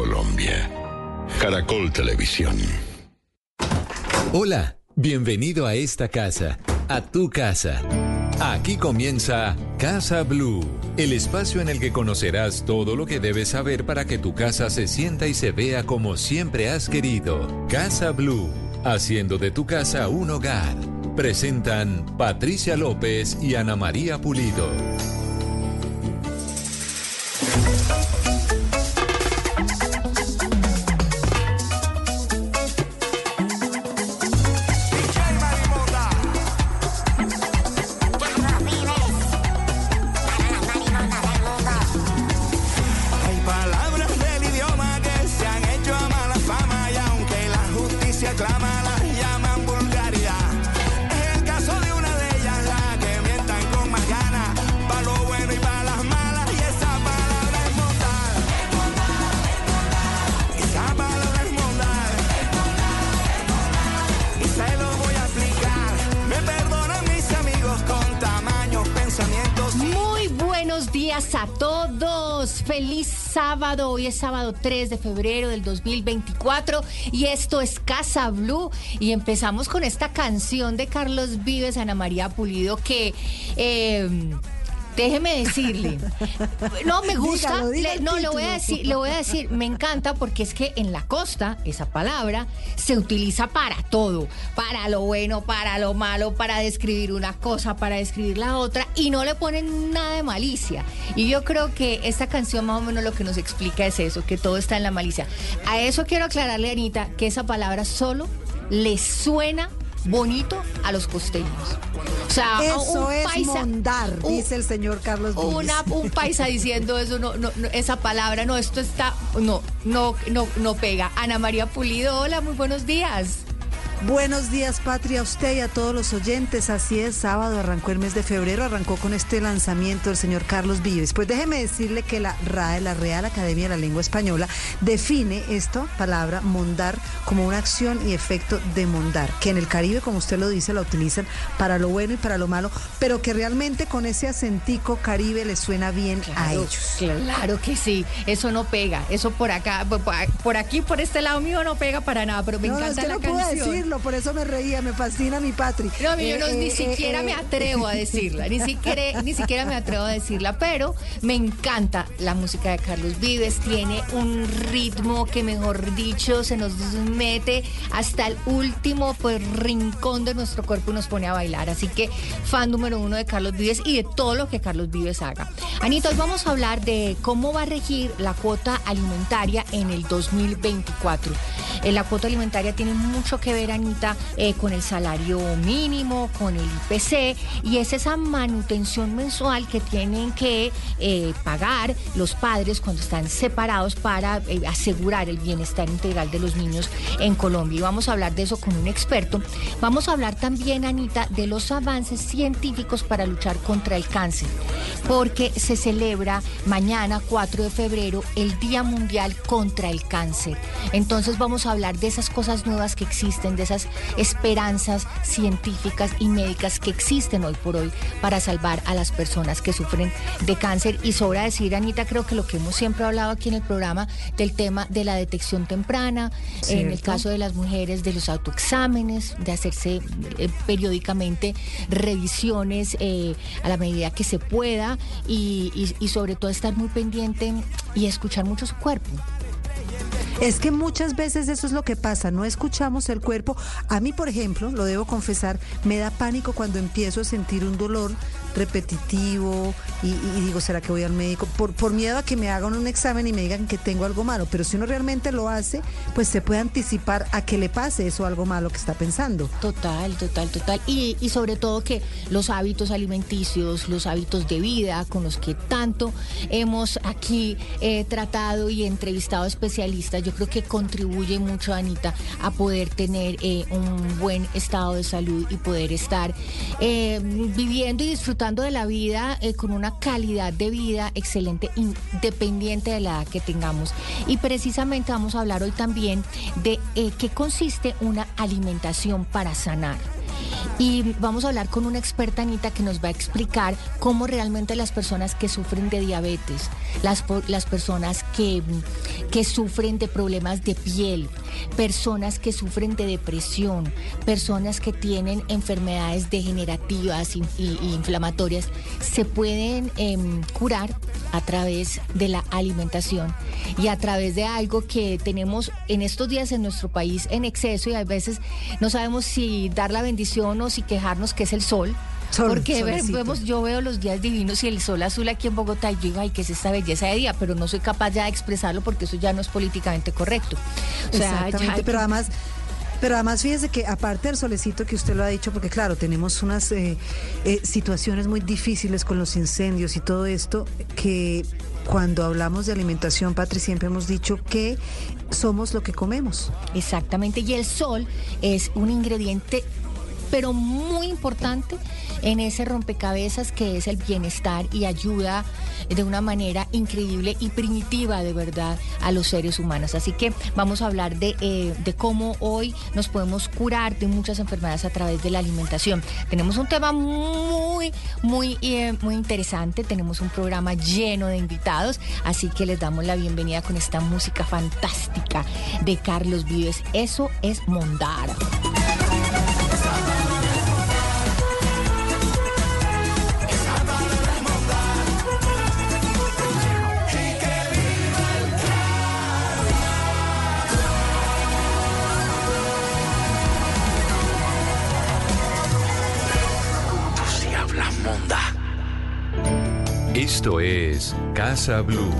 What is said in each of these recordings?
Colombia. Caracol Televisión. Hola, bienvenido a esta casa, a tu casa. Aquí comienza Casa Blue, el espacio en el que conocerás todo lo que debes saber para que tu casa se sienta y se vea como siempre has querido. Casa Blue, haciendo de tu casa un hogar. Presentan Patricia López y Ana María Pulido. Hoy es sábado 3 de febrero del 2024 y esto es Casa Blue. Y empezamos con esta canción de Carlos Vives, Ana María Pulido, que... eh, Déjeme decirle, no me gusta, Dígalo, le- no le voy a decir, le voy a decir, me encanta porque es que en la costa esa palabra se utiliza para todo, para lo bueno, para lo malo, para describir una cosa, para describir la otra y no le ponen nada de malicia. Y yo creo que esta canción más o menos lo que nos explica es eso, que todo está en la malicia. A eso quiero aclararle, Anita, que esa palabra solo le suena bonito a los costeños. O sea, Eso un es paisa- mondar, un- dice el señor Carlos una, un paisa diciendo eso, no, no, no, esa palabra, no, esto está, no, no, no, no pega. Ana María Pulido, hola, muy buenos días. Buenos días, Patria, a usted y a todos los oyentes. Así es, sábado arrancó el mes de febrero, arrancó con este lanzamiento del señor Carlos Vives. Pues déjeme decirle que la RAE, la Real Academia de la Lengua Española, define esta palabra mondar como una acción y efecto de mondar, que en el Caribe, como usted lo dice, la utilizan para lo bueno y para lo malo, pero que realmente con ese acentico Caribe le suena bien a ellos. Claro que sí, eso no pega, eso por acá, por, aquí, por este lado mío no pega para nada, pero me no, encanta es que la no canción. Decirlo, por eso me reía, me fascina mi Patri. No, yo no, Eh, ni eh, siquiera eh, me eh, atrevo a decirla, ni siquiera, ni siquiera me atrevo a decirla, pero me encanta la música de Carlos Vives, tiene un ritmo que mejor dicho se nos mete hasta el último pues, rincón de nuestro cuerpo y nos pone a bailar, así que fan número uno de Carlos Vives y de todo lo que Carlos Vives haga. Anita, hoy vamos a hablar de cómo va a regir la cuota alimentaria en el 2024. Eh, la cuota alimentaria tiene mucho que ver, Eh, con el salario mínimo, con el IPC, y es esa manutención mensual que tienen que eh, pagar los padres cuando están separados para eh, asegurar el bienestar integral de los niños en Colombia. Y vamos a hablar de eso con un experto. Vamos a hablar también, Anita, de los avances científicos para luchar contra el cáncer, porque se celebra mañana, 4 de febrero, el Día Mundial contra el Cáncer. Entonces vamos a hablar de esas cosas nuevas que existen, de esas esperanzas científicas y médicas que existen hoy por hoy para salvar a las personas que sufren de cáncer. Y sobra decir, Anita, creo que lo que hemos siempre hablado aquí en el programa del tema de la detección temprana, en el caso de las mujeres, de los autoexámenes, de hacerse eh, periódicamente revisiones eh, a la medida que se pueda y, y- y sobre todo estar muy pendiente y escuchar mucho su cuerpo. Es que muchas veces eso es lo que pasa, no escuchamos el cuerpo. A mí, por ejemplo, lo debo confesar, me da pánico cuando empiezo a sentir un dolor repetitivo y, digo, ¿será que voy al médico? Por, por miedo a que me hagan un examen y me digan que tengo algo malo. Pero si uno realmente lo hace, pues se puede anticipar a que le pase eso algo malo que está pensando. Total, total, total. Y, y sobre todo que los hábitos alimenticios, los hábitos de vida con los que tanto hemos aquí eh, tratado y entrevistado especialistas, yo creo que contribuye mucho, Anita, a poder tener eh, un buen estado de salud y poder estar eh, viviendo y disfrutando de la vida eh, con una calidad de vida excelente, independiente de la edad que tengamos. Y precisamente vamos a hablar hoy también de eh, qué consiste una alimentación para sanar. Y vamos a hablar con una experta, Anita, que nos va a explicar cómo realmente las personas que sufren de diabetes, las, las personas que, que sufren de problemas de piel, personas que sufren de depresión, personas que tienen enfermedades degenerativas y, inflamatorias, se pueden em, curar a través de la alimentación y a través de algo que tenemos en estos días en nuestro país en exceso y a veces no sabemos si dar la bendición si quejarnos que es el sol. porque vemos, yo veo los días divinos y el sol azul aquí en Bogotá y yo digo, ay, que es esta belleza de día, pero no soy capaz ya de expresarlo porque eso ya no es políticamente correcto. Exactamente, pero además pero además fíjese que aparte del solecito que usted lo ha dicho, porque claro, tenemos unas eh, eh, situaciones muy difíciles con los incendios y todo esto, que cuando hablamos de alimentación, Patri, siempre hemos dicho que somos lo que comemos. Exactamente, y el sol es un ingrediente pero muy importante en ese rompecabezas que es el bienestar y ayuda de una manera increíble y primitiva de verdad a los seres humanos. Así que vamos a hablar de, eh, de cómo hoy nos podemos curar de muchas enfermedades a través de la alimentación. Tenemos un tema muy, muy, eh, muy interesante. Tenemos un programa lleno de invitados, así que les damos la bienvenida con esta música fantástica de Carlos Vives. Eso es Mondara. Esto es Casa Blue.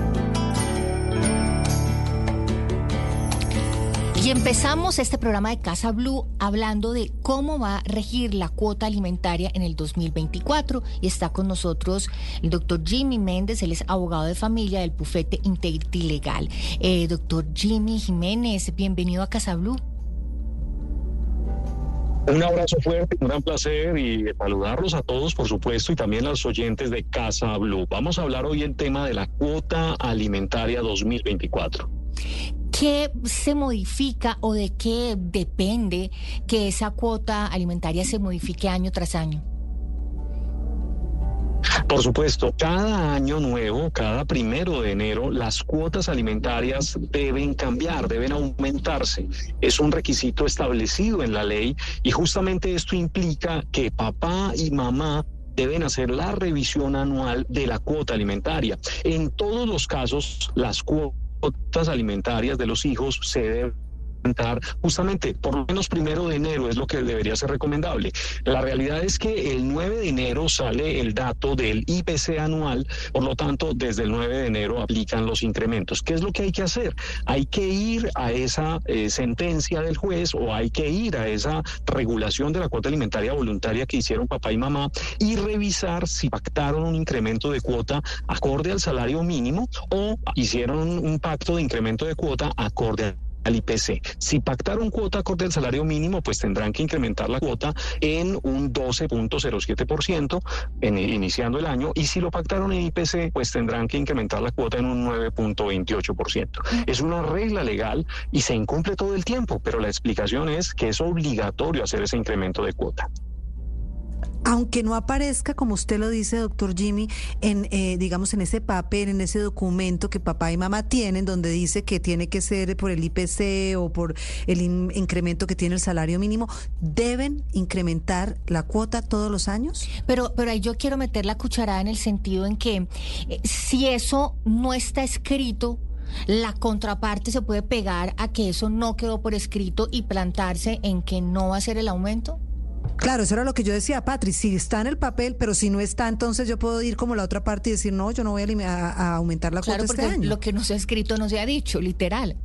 Y empezamos este programa de Casa Blue hablando de cómo va a regir la cuota alimentaria en el 2024. Y está con nosotros el doctor Jimmy Méndez, él es abogado de familia del bufete Integrity Legal. Eh, doctor Jimmy Jiménez, bienvenido a Casa Blue. Un abrazo fuerte, un gran placer y saludarlos a todos, por supuesto, y también a los oyentes de Casa Blue. Vamos a hablar hoy el tema de la cuota alimentaria 2024. ¿Qué se modifica o de qué depende que esa cuota alimentaria se modifique año tras año? Por supuesto, cada año nuevo, cada primero de enero, las cuotas alimentarias deben cambiar, deben aumentarse. Es un requisito establecido en la ley y justamente esto implica que papá y mamá deben hacer la revisión anual de la cuota alimentaria. En todos los casos, las cuotas alimentarias de los hijos se deben justamente por lo menos primero de enero es lo que debería ser recomendable. La realidad es que el 9 de enero sale el dato del IPC anual, por lo tanto desde el 9 de enero aplican los incrementos. ¿Qué es lo que hay que hacer? Hay que ir a esa eh, sentencia del juez o hay que ir a esa regulación de la cuota alimentaria voluntaria que hicieron papá y mamá y revisar si pactaron un incremento de cuota acorde al salario mínimo o hicieron un pacto de incremento de cuota acorde al al IPC. Si pactaron cuota acorde al salario mínimo, pues tendrán que incrementar la cuota en un 12.07% en, iniciando el año y si lo pactaron en IPC, pues tendrán que incrementar la cuota en un 9.28%. Es una regla legal y se incumple todo el tiempo, pero la explicación es que es obligatorio hacer ese incremento de cuota aunque no aparezca, como usted lo dice, doctor Jimmy, en, eh, digamos, en ese papel, en ese documento que papá y mamá tienen, donde dice que tiene que ser por el IPC o por el incremento que tiene el salario mínimo, ¿deben incrementar la cuota todos los años? Pero, pero ahí yo quiero meter la cucharada en el sentido en que eh, si eso no está escrito, la contraparte se puede pegar a que eso no quedó por escrito y plantarse en que no va a ser el aumento. Claro, eso era lo que yo decía, Patri, si está en el papel, pero si no está, entonces yo puedo ir como la otra parte y decir, no, yo no voy a, aumentar la cuota este año. Lo que no se ha escrito no se ha dicho, literal.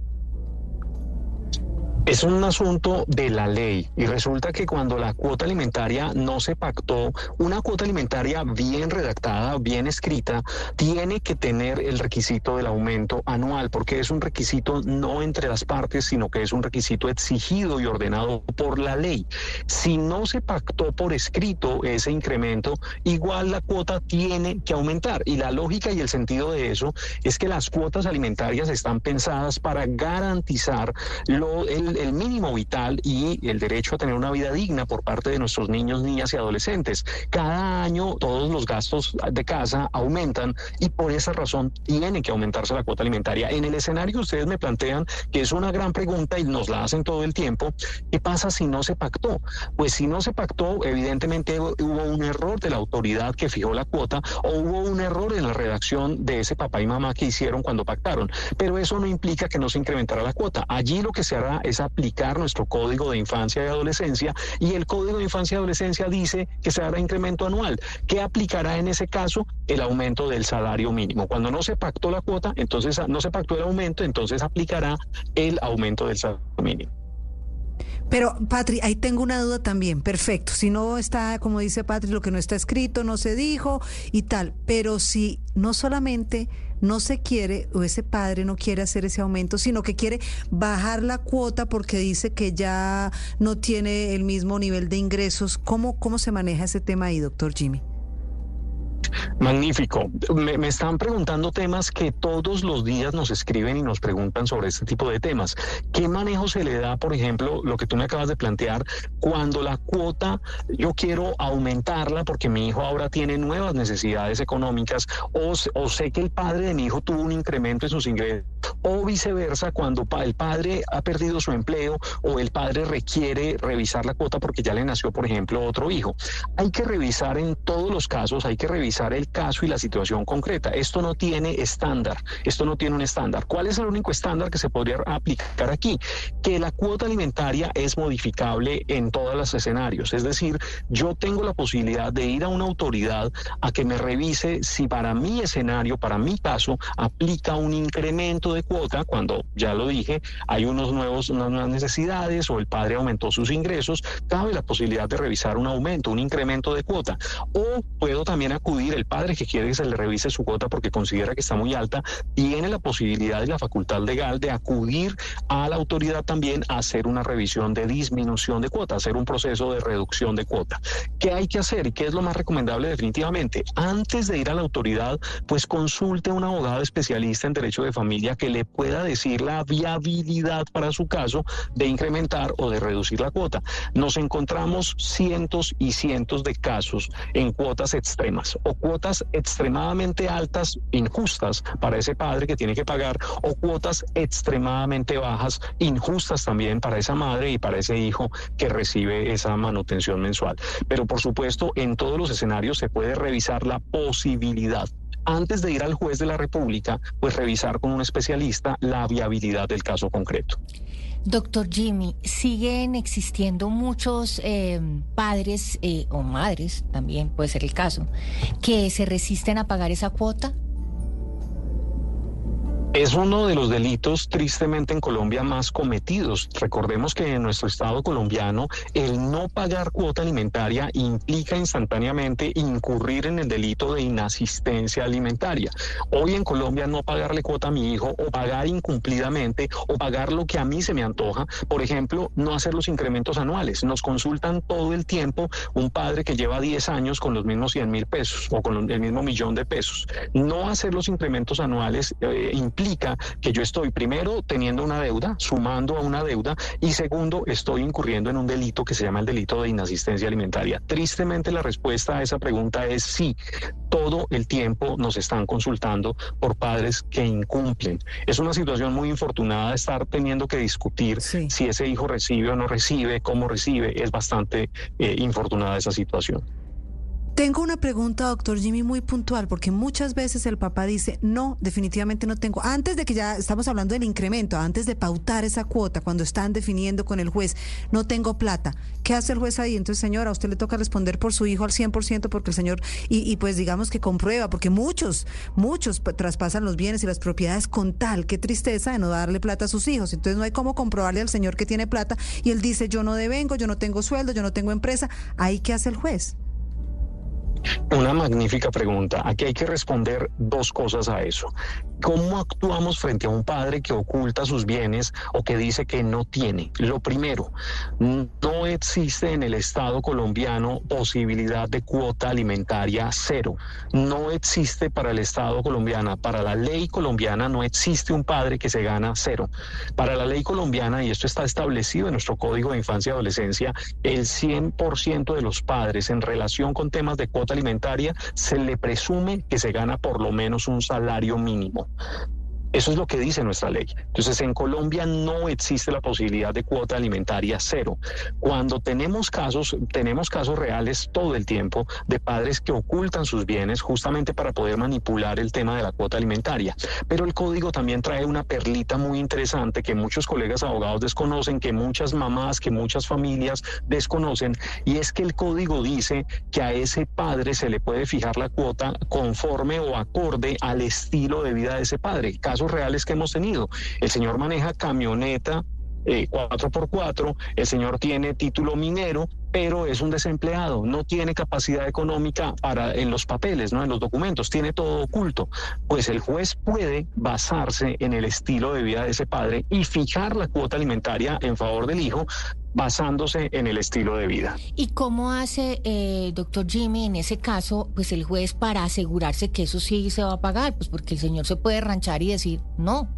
Es un asunto de la ley y resulta que cuando la cuota alimentaria no se pactó, una cuota alimentaria bien redactada, bien escrita, tiene que tener el requisito del aumento anual, porque es un requisito no entre las partes, sino que es un requisito exigido y ordenado por la ley. Si no se pactó por escrito ese incremento, igual la cuota tiene que aumentar. Y la lógica y el sentido de eso es que las cuotas alimentarias están pensadas para garantizar lo, el, el mínimo vital y el derecho a tener una vida digna por parte de nuestros niños, niñas y adolescentes. Cada año todos los gastos de casa aumentan y por esa razón tiene que aumentarse la cuota alimentaria. En el escenario que ustedes me plantean, que es una gran pregunta y nos la hacen todo el tiempo, ¿qué pasa si no se pactó? Pues si no se pactó, evidentemente hubo un error de la autoridad que fijó la cuota o hubo un error en la redacción de ese papá y mamá que hicieron cuando pactaron. Pero eso no implica que no se incrementará la cuota. Allí lo que se hará es aplicar nuestro código de infancia y adolescencia y el código de infancia y adolescencia dice que se hará incremento anual. ¿Qué aplicará en ese caso? El aumento del salario mínimo. Cuando no se pactó la cuota, entonces no se pactó el aumento, entonces aplicará el aumento del salario mínimo. Pero, Patri, ahí tengo una duda también. Perfecto. Si no está, como dice Patri, lo que no está escrito, no se dijo y tal. Pero si no solamente no se quiere o ese padre no quiere hacer ese aumento, sino que quiere bajar la cuota porque dice que ya no tiene el mismo nivel de ingresos, ¿cómo, cómo se maneja ese tema ahí, doctor Jimmy? Magnífico. Me, están preguntando temas que todos los días nos escriben y nos preguntan sobre este tipo de temas. ¿Qué manejo se le da, por ejemplo, lo que tú me acabas de plantear, cuando la cuota yo quiero aumentarla porque mi hijo ahora tiene nuevas necesidades económicas o, o sé que el padre de mi hijo tuvo un incremento en sus ingresos o viceversa cuando el padre ha perdido su empleo o el padre requiere revisar la cuota porque ya le nació, por ejemplo, otro hijo? Hay que revisar en todos los casos, hay que revisar el caso y la situación concreta. Esto no tiene estándar, esto no tiene un estándar. ¿Cuál es el único estándar que se podría aplicar aquí? Que la cuota alimentaria es modificable en todos los escenarios. Es decir, yo tengo la posibilidad de ir a una autoridad a que me revise si para mi escenario, para mi caso, aplica un incremento de cuota, cuando ya lo dije, hay unos nuevos, unas nuevas necesidades o el padre aumentó sus ingresos, cabe la posibilidad de revisar un aumento, un incremento de cuota. O puedo también acudir el padre que quiere que se le revise su cuota porque considera que está muy alta, tiene la posibilidad y la facultad legal de acudir a la autoridad también a hacer una revisión de disminución de cuota, hacer un proceso de reducción de cuota. ¿Qué hay que hacer y qué es lo más recomendable definitivamente? Antes de ir a la autoridad, pues consulte a un abogado especialista en derecho de familia que le pueda decir la viabilidad para su caso de incrementar o de reducir la cuota. Nos encontramos cientos y cientos de casos en cuotas extremas o cuotas extremadamente altas, injustas para ese padre que tiene que pagar, o cuotas extremadamente bajas, injustas también para esa madre y para ese hijo que recibe esa manutención mensual. Pero por supuesto, en todos los escenarios se puede revisar la posibilidad antes de ir al juez de la República, pues revisar con un especialista la viabilidad del caso concreto. Doctor Jimmy, siguen existiendo muchos eh, padres eh, o madres, también puede ser el caso, que se resisten a pagar esa cuota. Es uno de los delitos tristemente en Colombia más cometidos. Recordemos que en nuestro Estado colombiano el no pagar cuota alimentaria implica instantáneamente incurrir en el delito de inasistencia alimentaria. Hoy en Colombia no pagarle cuota a mi hijo o pagar incumplidamente o pagar lo que a mí se me antoja, por ejemplo, no hacer los incrementos anuales. Nos consultan todo el tiempo un padre que lleva 10 años con los mismos 100 mil pesos o con el mismo millón de pesos. No hacer los incrementos anuales eh, implica que yo estoy primero teniendo una deuda, sumando a una deuda, y segundo, estoy incurriendo en un delito que se llama el delito de inasistencia alimentaria. Tristemente la respuesta a esa pregunta es sí. Todo el tiempo nos están consultando por padres que incumplen. Es una situación muy infortunada estar teniendo que discutir si ese hijo recibe o no recibe, cómo recibe. Es bastante eh, infortunada esa situación. Tengo una pregunta, doctor Jimmy, muy puntual, porque muchas veces el papá dice, no, definitivamente no tengo. Antes de que ya estamos hablando del incremento, antes de pautar esa cuota, cuando están definiendo con el juez, no tengo plata. ¿Qué hace el juez ahí? Entonces, señora, a usted le toca responder por su hijo al 100% porque el señor, y, y pues digamos que comprueba, porque muchos, muchos traspasan los bienes y las propiedades con tal, qué tristeza de no darle plata a sus hijos. Entonces, no hay cómo comprobarle al señor que tiene plata y él dice, yo no devengo, yo no tengo sueldo, yo no tengo empresa. ¿Ahí qué hace el juez? Una magnífica pregunta. Aquí hay que responder dos cosas a eso. ¿Cómo actuamos frente a un padre que oculta sus bienes o que dice que no tiene? Lo primero, no existe en el Estado colombiano posibilidad de cuota alimentaria cero. No existe para el Estado colombiano, para la ley colombiana no existe un padre que se gana cero. Para la ley colombiana, y esto está establecido en nuestro Código de Infancia y Adolescencia, el 100% de los padres en relación con temas de cuota alimentaria se le presume que se gana por lo menos un salario mínimo. Eso es lo que dice nuestra ley. Entonces, en Colombia no existe la posibilidad de cuota alimentaria cero. Cuando tenemos casos, tenemos casos reales todo el tiempo de padres que ocultan sus bienes justamente para poder manipular el tema de la cuota alimentaria. Pero el código también trae una perlita muy interesante que muchos colegas abogados desconocen, que muchas mamás, que muchas familias desconocen, y es que el código dice que a ese padre se le puede fijar la cuota conforme o acorde al estilo de vida de ese padre. Caso reales que hemos tenido. El señor maneja camioneta eh, 4x4, el señor tiene título minero, pero es un desempleado, no tiene capacidad económica para en los papeles, no en los documentos, tiene todo oculto. Pues el juez puede basarse en el estilo de vida de ese padre y fijar la cuota alimentaria en favor del hijo basándose en el estilo de vida. ¿Y cómo hace, eh, doctor Jimmy, en ese caso, pues el juez para asegurarse que eso sí se va a pagar? Pues porque el señor se puede ranchar y decir, no,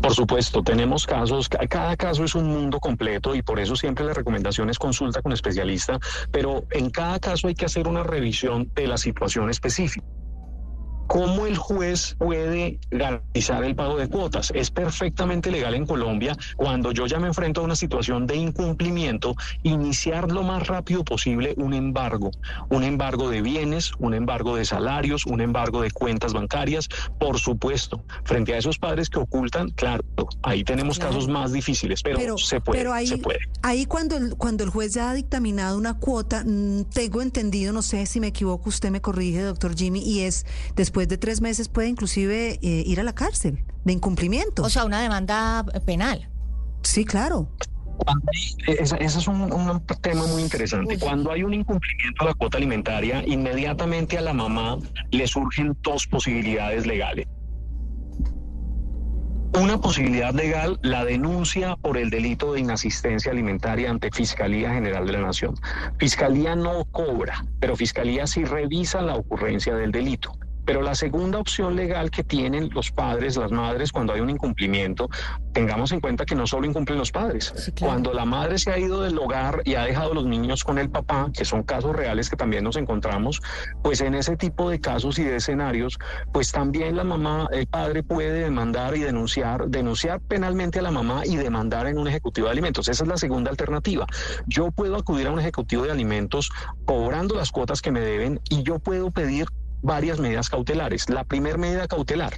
por supuesto, tenemos casos, cada caso es un mundo completo y por eso siempre la recomendación es consulta con especialista, pero en cada caso hay que hacer una revisión de la situación específica. ¿Cómo el juez puede garantizar el pago de cuotas? Es perfectamente legal en Colombia cuando yo ya me enfrento a una situación de incumplimiento, iniciar lo más rápido posible un embargo, un embargo de bienes, un embargo de salarios, un embargo de cuentas bancarias, por supuesto. Frente a esos padres que ocultan, claro, ahí tenemos casos más difíciles, pero, se puede. Pero ahí, se puede. ahí cuando, el, cuando el juez ya ha dictaminado una cuota, mm, tengo entendido, no sé si me equivoco, usted me corrige, doctor Jimmy, y es después después de tres meses puede inclusive eh, ir a la cárcel de incumplimiento. O sea, una demanda penal. Sí, claro. Ese es un, un, tema muy interesante. Cuando hay un incumplimiento de la cuota alimentaria, inmediatamente a la mamá le surgen dos posibilidades legales. Una posibilidad legal, la denuncia por el delito de inasistencia alimentaria ante Fiscalía General de la Nación. Fiscalía no cobra, pero Fiscalía sí revisa la ocurrencia del delito. Pero la segunda opción legal que tienen los padres, las madres, cuando hay un incumplimiento, tengamos en cuenta que no solo incumplen los padres. Cuando la madre se ha ido del hogar y ha dejado a los niños con el papá, que son casos reales que también nos encontramos, pues en ese tipo de casos y de escenarios, pues también la mamá, el padre puede demandar y denunciar, denunciar penalmente a la mamá y demandar en un ejecutivo de alimentos. Esa es la segunda alternativa. Yo puedo acudir a un ejecutivo de alimentos cobrando las cuotas que me deben y yo puedo pedir varias medidas cautelares. La primera medida cautelar,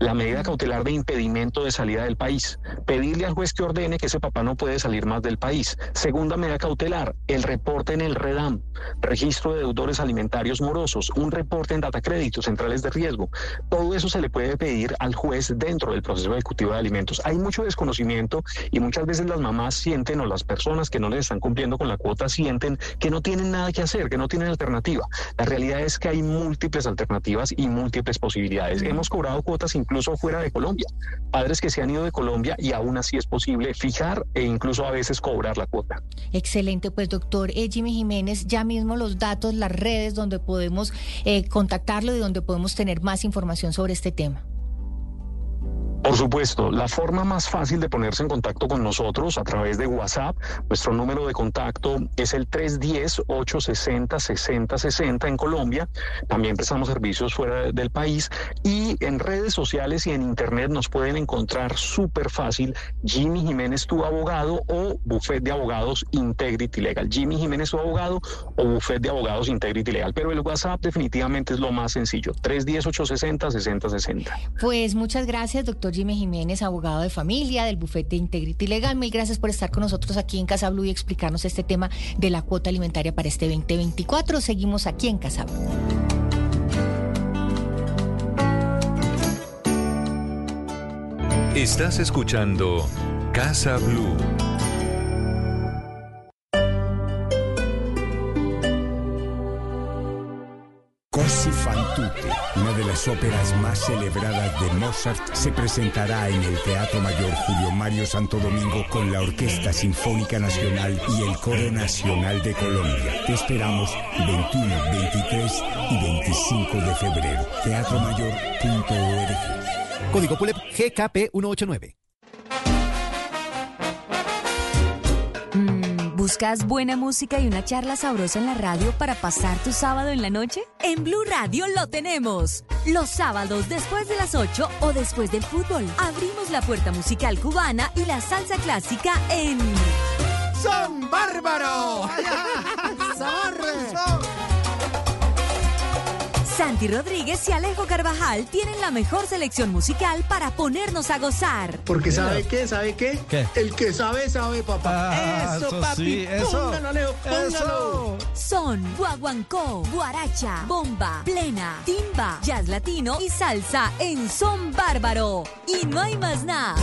la medida cautelar de impedimento de salida del país. Pedirle al juez que ordene que ese papá no puede salir más del país. Segunda medida cautelar, el reporte en el REDAM, registro de deudores alimentarios morosos, un reporte en data crédito, centrales de riesgo. Todo eso se le puede pedir al juez dentro del proceso ejecutivo de alimentos. Hay mucho desconocimiento y muchas veces las mamás sienten o las personas que no les están cumpliendo con la cuota sienten que no tienen nada que hacer, que no tienen alternativa. La realidad es que hay múltiples alternativas y múltiples posibilidades. Hemos cobrado cuotas incluso fuera de Colombia, padres que se han ido de Colombia y aún así es posible fijar e incluso a veces cobrar la cuota. Excelente, pues doctor eh, Jimmy Jiménez, ya mismo los datos, las redes donde podemos eh, contactarlo y donde podemos tener más información sobre este tema. Por supuesto, la forma más fácil de ponerse en contacto con nosotros a través de WhatsApp, nuestro número de contacto es el 310-860-6060 en Colombia. También prestamos servicios fuera del país y en redes sociales y en internet nos pueden encontrar súper fácil Jimmy Jiménez tu abogado o Buffet de Abogados Integrity Legal. Jimmy Jiménez tu abogado o Buffet de Abogados Integrity Legal. Pero el WhatsApp definitivamente es lo más sencillo. 310-860-6060. Pues muchas gracias, doctor Jimmy Jiménez, abogado de familia del bufete Integrity Legal. Mil gracias por estar con nosotros aquí en Casa Blue y explicarnos este tema de la cuota alimentaria para este 2024. Seguimos aquí en Casa Blue. Estás escuchando Casa Blue. Las óperas más celebradas de Mozart se presentará en el Teatro Mayor Julio Mario Santo Domingo con la Orquesta Sinfónica Nacional y el Coro Nacional de Colombia. Te esperamos 21, 23 y 25 de febrero. Teatromayor.org. Código PULEP GKP 189. ¿Buscas buena música y una charla sabrosa en la radio para pasar tu sábado en la noche? En Blue Radio lo tenemos. Los sábados después de las 8 o después del fútbol, abrimos la puerta musical cubana y la salsa clásica en... ¡Son bárbaros! Santi Rodríguez y Alejo Carvajal tienen la mejor selección musical para ponernos a gozar. Porque ¿sabe qué? ¿Sabe qué? ¿Qué? El que sabe, sabe, papá. Ah, eso, eso papi. sí, eso. Póngalo, Alejo, póngalo. Eso. Son guaguancó, guaracha, bomba, plena, timba, jazz latino y salsa en Son Bárbaro. Y no hay más nada.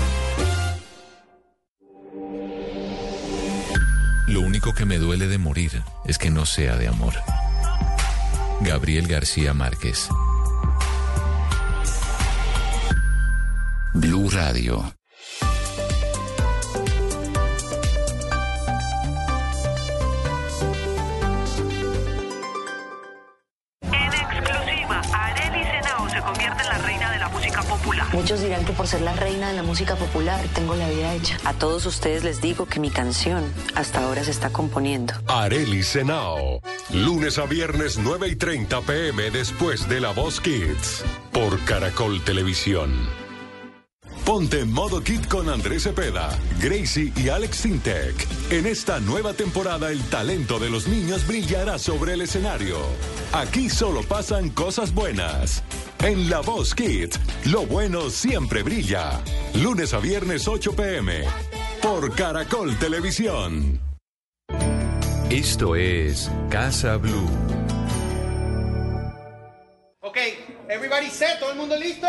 Lo único que me duele de morir es que no sea de amor. Gabriel García Márquez. Blue Radio. Muchos dirán que por ser la reina de la música popular tengo la vida hecha. A todos ustedes les digo que mi canción hasta ahora se está componiendo. Areli Senao. Lunes a viernes 9 y 30 pm después de La Voz Kids. Por Caracol Televisión. Ponte en modo kit con Andrés Cepeda, Gracie y Alex Sintec. En esta nueva temporada el talento de los niños brillará sobre el escenario. Aquí solo pasan cosas buenas. En La Voz Kids, lo bueno siempre brilla. Lunes a viernes 8 pm. Por Caracol Televisión. Esto es Casa Blue. Ok, everybody set, todo el mundo listo.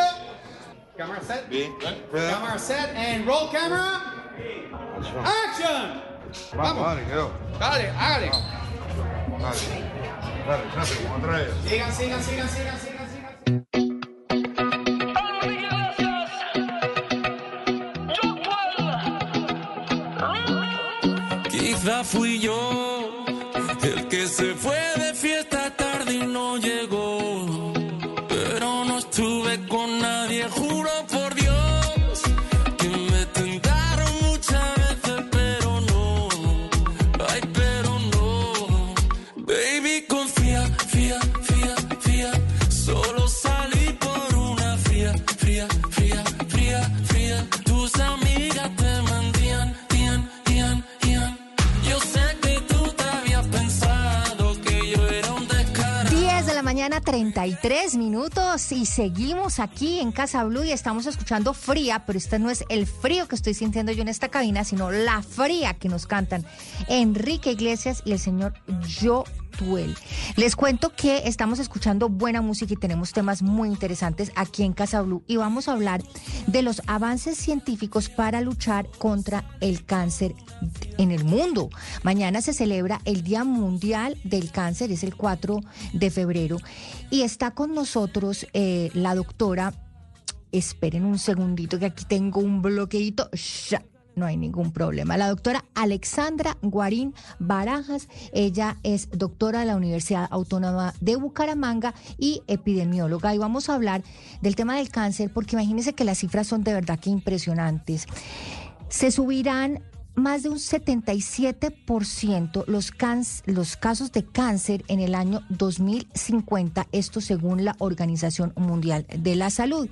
Camera set. Camera set and roll camera. Action. Vamos. Dale, hágale. Sigan, sigan, sigan, sigan, sigan, sigan. Fui yo el que se fue 33 minutos y seguimos aquí en Casa Blue y estamos escuchando Fría, pero este no es el frío que estoy sintiendo yo en esta cabina, sino la fría que nos cantan Enrique Iglesias y el señor Yo Les cuento que estamos escuchando buena música y tenemos temas muy interesantes aquí en Casa Blue y vamos a hablar de los avances científicos para luchar contra el cáncer en el mundo. Mañana se celebra el Día Mundial del Cáncer, es el 4 de febrero, y está con nosotros eh, la doctora, esperen un segundito que aquí tengo un bloqueito, Ya, no hay ningún problema. La doctora Alexandra Guarín Barajas, ella es doctora de la Universidad Autónoma de Bucaramanga y epidemióloga. Y vamos a hablar del tema del cáncer, porque imagínense que las cifras son de verdad que impresionantes. Se subirán más de un 77% los, cánc- los casos de cáncer en el año 2050, esto según la Organización Mundial de la Salud.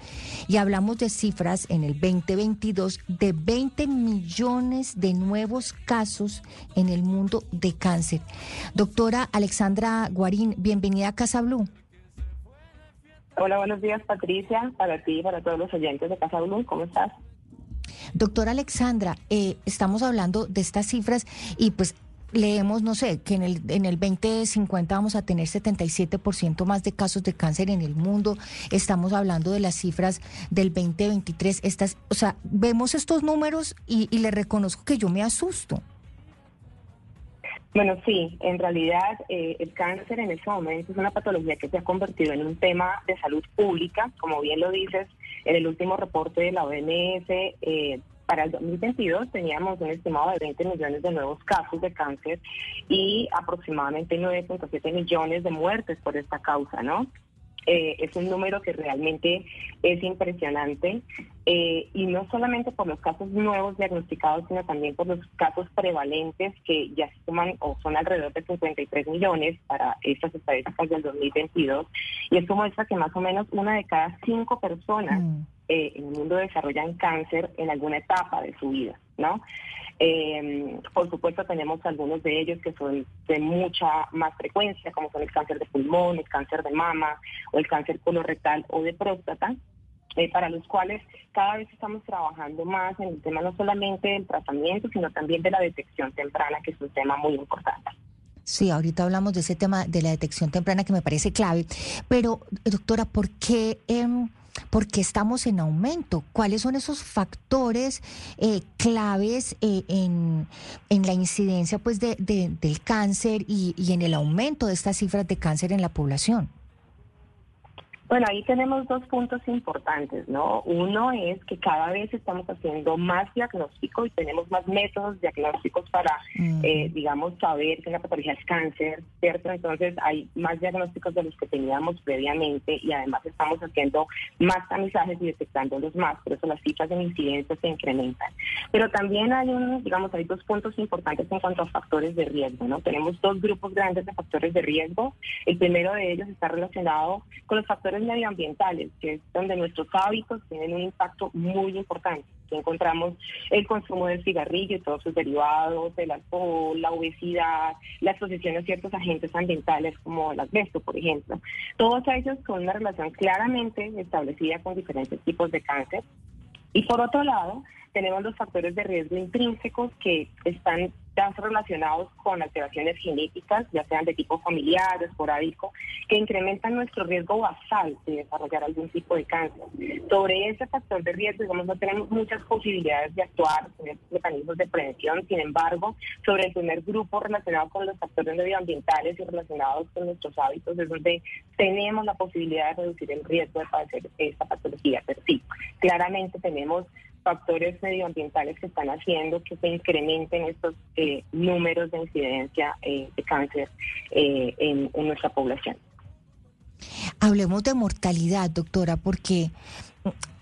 Y hablamos de cifras en el 2022 de 20 millones de nuevos casos en el mundo de cáncer. Doctora Alexandra Guarín, bienvenida a Casa Blue. Hola, buenos días Patricia, para ti y para todos los oyentes de Casa Blue, ¿cómo estás? Doctora Alexandra, eh, estamos hablando de estas cifras y pues leemos, no sé, que en el, en el 2050 vamos a tener 77% más de casos de cáncer en el mundo. Estamos hablando de las cifras del 2023. Estas, o sea, vemos estos números y, y le reconozco que yo me asusto. Bueno, sí, en realidad eh, el cáncer en este momento es una patología que se ha convertido en un tema de salud pública, como bien lo dices, en el último reporte de la OMS eh, para el 2022 teníamos un estimado de 20 millones de nuevos casos de cáncer y aproximadamente 9.7 millones de muertes por esta causa, ¿no? Eh, es un número que realmente es impresionante eh, y no solamente por los casos nuevos diagnosticados, sino también por los casos prevalentes que ya se suman o son alrededor de 53 millones para estas estadísticas del 2022. Y esto muestra que más o menos una de cada cinco personas eh, en el mundo desarrollan cáncer en alguna etapa de su vida, ¿no? Eh, por supuesto tenemos algunos de ellos que son de mucha más frecuencia, como son el cáncer de pulmón, el cáncer de mama o el cáncer colorectal o de próstata. Eh, para los cuales cada vez estamos trabajando más en el tema no solamente del tratamiento, sino también de la detección temprana, que es un tema muy importante. Sí, ahorita hablamos de ese tema de la detección temprana que me parece clave, pero doctora, ¿por qué... Em, ¿Por qué estamos en aumento? ¿Cuáles son esos factores eh, claves eh, en, la incidencia pues, de, del cáncer y, y en el aumento de estas cifras de cáncer en la población? Bueno, ahí tenemos dos puntos importantes, ¿no? Uno es que cada vez estamos haciendo más diagnóstico y tenemos más métodos diagnósticos para, eh, digamos, saber que la patología es cáncer, ¿cierto? Entonces hay más diagnósticos de los que teníamos previamente y además estamos haciendo más tamizajes y detectándolos más, por eso las cifras de incidencia se incrementan. Pero también hay un, digamos, hay dos puntos importantes en cuanto a factores de riesgo, ¿no? Tenemos dos grupos grandes de factores de riesgo. El primero de ellos está relacionado con los factores medioambientales, que es donde nuestros hábitos tienen un impacto muy importante. Aquí encontramos el consumo del cigarrillo y todos sus derivados, el alcohol, la obesidad, la exposición a ciertos agentes ambientales como el asbesto, por ejemplo. Todos ellos con una relación claramente establecida con diferentes tipos de cáncer. Y por otro lado, tenemos los factores de riesgo intrínsecos que están relacionados con alteraciones genéticas, ya sean de tipo familiar, esporádico, que incrementan nuestro riesgo basal de desarrollar algún tipo de cáncer. Sobre ese factor de riesgo, digamos, no tenemos muchas posibilidades de actuar, tener mecanismos de prevención, sin embargo, sobre el primer grupo relacionado con los factores medioambientales y relacionados con nuestros hábitos, es donde tenemos la posibilidad de reducir el riesgo de padecer esta patología. Pero sí, claramente tenemos factores medioambientales que están haciendo que se incrementen estos eh, números de incidencia eh, de cáncer eh, en, en nuestra población. Hablemos de mortalidad, doctora, porque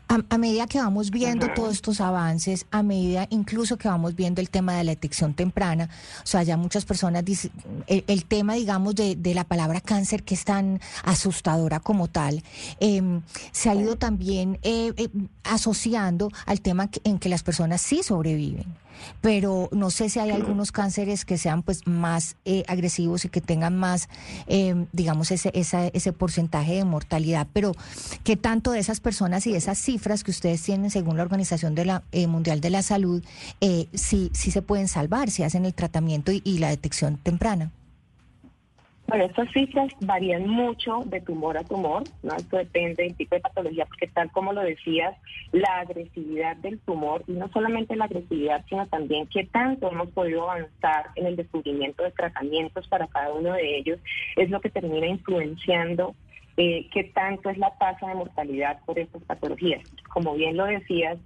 a, medida que vamos viendo todos estos avances, a medida incluso que vamos viendo el tema de la detección temprana, o sea, ya muchas personas dicen, el, tema, digamos, de, de, la palabra cáncer que es tan asustadora como tal, em, se ha ido también eh, eh, asociando al tema en que las personas sí sobreviven pero no sé si hay algunos cánceres que sean pues más eh, agresivos y que tengan más, eh, digamos, ese, ese porcentaje de mortalidad. Pero, ¿qué tanto de esas personas y de esas cifras que ustedes tienen según la Organización de la, eh, Mundial de la Salud, sí, sí se pueden salvar si hacen el tratamiento y la detección temprana? Bueno, estas cifras varían mucho de tumor a tumor, ¿no? Esto depende del tipo de patología, porque tal como lo decías, la agresividad del tumor, y no solamente la agresividad, sino también qué tanto hemos podido avanzar en el descubrimiento de tratamientos para cada uno de ellos, es lo que termina influenciando eh, qué tanto es la tasa de mortalidad por estas patologías. Como bien lo decías,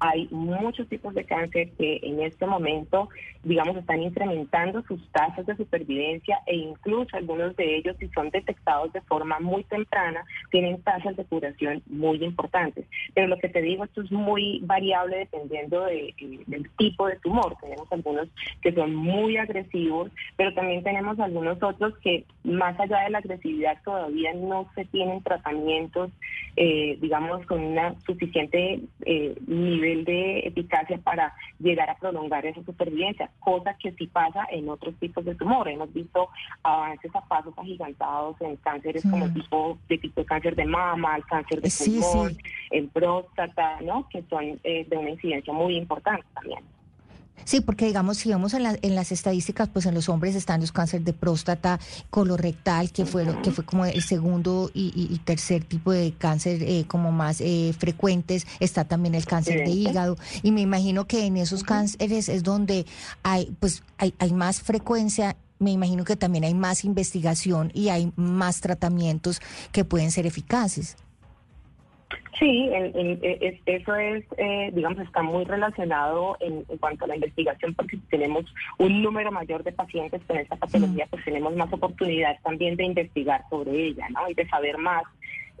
hay muchos tipos de cáncer que en este momento, digamos, están incrementando sus tasas de supervivencia e incluso algunos de ellos, si son detectados de forma muy temprana, tienen tasas de curación muy importantes. Pero lo que te digo, esto es muy variable dependiendo de, del tipo de tumor. Tenemos algunos que son muy agresivos, pero también tenemos algunos otros que más allá de la agresividad todavía no se tienen tratamientos, eh, digamos, con un suficiente eh, nivel de eficacia para llegar a prolongar esa supervivencia, cosa que sí pasa en otros tipos de tumor. Hemos visto avances a pasos agigantados en cánceres como mm. tipo de tipo de cáncer de mama, el cáncer de pulmón, en próstata, ¿no? Que son eh, de una incidencia muy importante también. Sí, porque digamos, si vemos en, en las estadísticas, pues en los hombres están los cánceres de próstata, colorectal, que fue, que fue como el segundo y, tercer tipo de cáncer eh, como más eh, frecuentes, está también el cáncer de hígado, y me imagino que en esos cánceres es donde hay, pues, hay, hay más frecuencia. Me imagino que también hay más investigación y hay más tratamientos que pueden ser eficaces. Sí, el- el- es- eso es, eh, digamos, está muy relacionado en, en cuanto a la investigación, porque si tenemos un número mayor de pacientes con esta patología, pues tenemos más oportunidad también de investigar sobre ella, ¿no? Y de saber más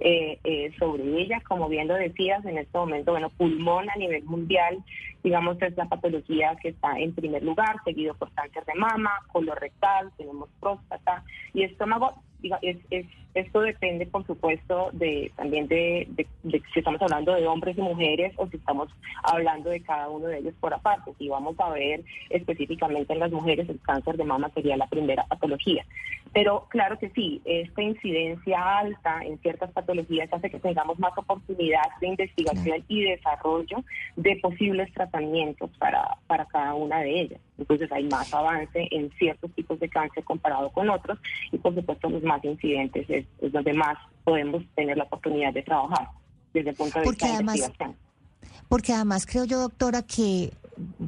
eh, eh, sobre ella. Como bien lo decías, en este momento, bueno, pulmón a nivel mundial, digamos, es la patología que está en primer lugar, seguido por cáncer de mama, colorectal, tenemos próstata y estómago. Es, es- esto depende, por supuesto, de también de, de- de si estamos hablando de hombres y mujeres o si estamos hablando de cada uno de ellos por aparte. Si vamos a ver específicamente en las mujeres, el cáncer de mama sería la primera patología. Pero claro que sí, esta incidencia alta en ciertas patologías hace que tengamos más oportunidad de investigación y desarrollo de posibles tratamientos para, para cada una de ellas. Entonces hay más avance en ciertos tipos de cáncer comparado con otros y por supuesto los más incidentes es, es donde más podemos tener la oportunidad de trabajar desde el punto de Porque vista de además- investigación. Porque además creo yo, doctora, que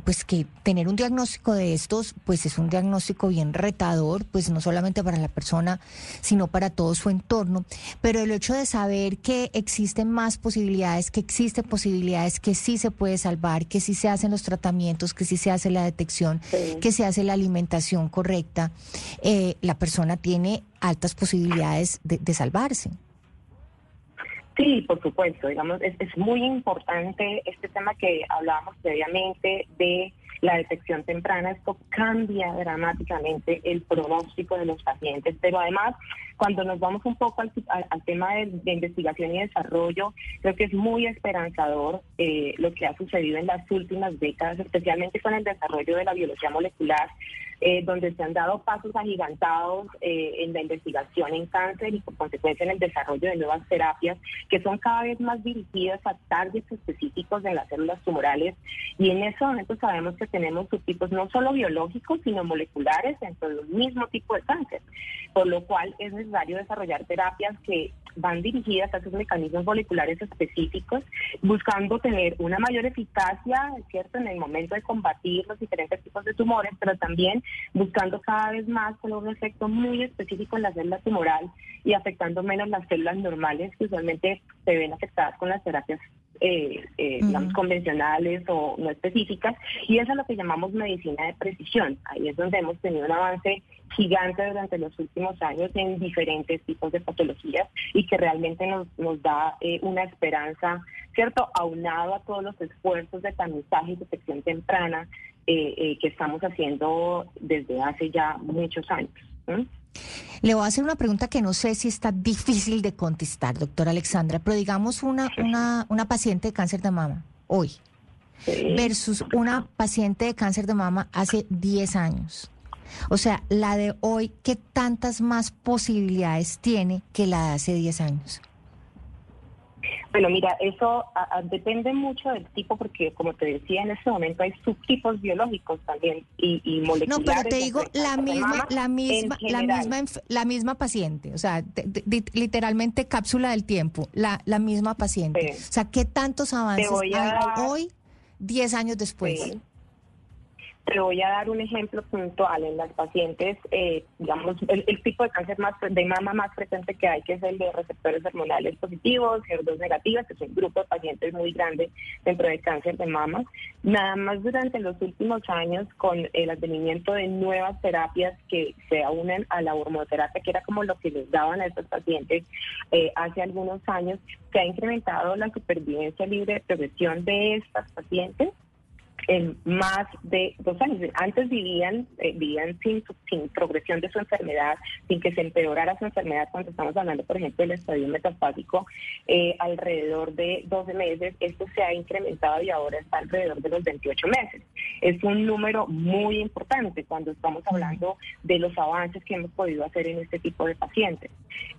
pues que tener un diagnóstico de estos, pues es un diagnóstico bien retador, pues no solamente para la persona, sino para todo su entorno. Pero el hecho de saber que existen más posibilidades, que existen posibilidades, que sí se puede salvar, que sí se hacen los tratamientos, que sí se hace la detección, que se hace la alimentación correcta, eh, la persona tiene altas posibilidades de, de salvarse. Sí, por supuesto, digamos, es, es muy importante este tema que hablábamos previamente de la detección temprana. Esto cambia dramáticamente el pronóstico de los pacientes, pero además, cuando nos vamos un poco al, tema de, de investigación y desarrollo, creo que es muy esperanzador eh, lo que ha sucedido en las últimas décadas, especialmente con el desarrollo de la biología molecular, eh, donde se han dado pasos agigantados eh, en la investigación en cáncer y por consecuencia en el desarrollo de nuevas terapias que son cada vez más dirigidas a targets específicos de las células tumorales y en ese momento sabemos que tenemos subtipos no solo biológicos sino moleculares dentro del mismo tipo de cáncer, por lo cual es necesario desarrollar terapias que van dirigidas a esos mecanismos moleculares específicos, buscando tener una mayor eficacia, ¿cierto?, en el momento de combatir los diferentes tipos de tumores, pero también buscando cada vez más con un efecto muy específico en la célula tumoral y afectando menos las células normales que usualmente se ven afectadas con las terapias eh, eh, digamos, convencionales o no específicas, y eso es lo que llamamos medicina de precisión. Ahí es donde hemos tenido un avance gigante durante los últimos años en diferentes tipos de patologías y que realmente nos, nos da eh, una esperanza, ¿cierto? Aunado a todos los esfuerzos de tamizaje y detección temprana eh, eh, que estamos haciendo desde hace ya muchos años. Le voy a hacer una pregunta que no sé si está difícil de contestar, doctora Alexandra, pero digamos una, una, una paciente de cáncer de mama hoy versus una paciente de cáncer de mama hace 10 años. O sea, la de hoy, ¿qué tantas más posibilidades tiene que la de hace 10 años? Bueno, mira, eso a- a- depende mucho del tipo porque, como te decía, en este momento hay subtipos biológicos también y, y No, moleculares. pero te digo la misma, la misma, la misma, la misma paciente, o sea, literalmente cápsula del tiempo, la, la misma paciente. O sea, ¿qué tantos avances a hay hoy, 10 años después? Sí. Te voy a dar un ejemplo puntual en las pacientes, eh, digamos, el, tipo de cáncer más de mama más frecuente que hay, que es el de receptores hormonales positivos, HER2 negativas, que es un grupo de pacientes muy grande dentro del cáncer de mama. Nada más durante los últimos años, con el advenimiento de nuevas terapias que se unen a la hormonoterapia, que era como lo que les daban a estos pacientes eh, hace algunos años, se ha incrementado la supervivencia libre de progresión de estas pacientes en más de dos años. Antes vivían eh, vivían sin, sin progresión de su enfermedad, sin que se empeorara su enfermedad, cuando estamos hablando, por ejemplo, del estadio metastásico, eh, alrededor de 12 meses. Esto se ha incrementado y ahora está alrededor de los 28 meses. Es un número muy importante cuando estamos hablando de los avances que hemos podido hacer en este tipo de pacientes.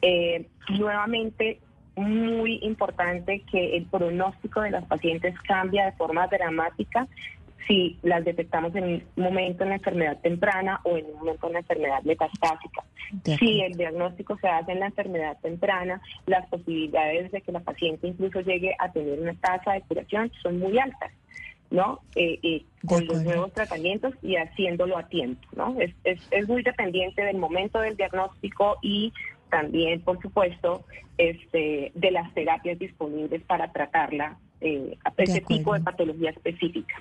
Eh, nuevamente, muy importante que el pronóstico de las pacientes cambia de forma dramática si las detectamos en un momento en la enfermedad temprana o en un momento en la enfermedad metastásica. Si el diagnóstico se hace en la enfermedad temprana, las posibilidades de que la paciente incluso llegue a tener una tasa de curación son muy altas. ¿no? Eh, eh, con los nuevos tratamientos y haciéndolo a tiempo, ¿no? Es, es, es muy dependiente del momento del diagnóstico y también, por supuesto, este, de las terapias disponibles para tratarla, eh, ese tipo de patología específica.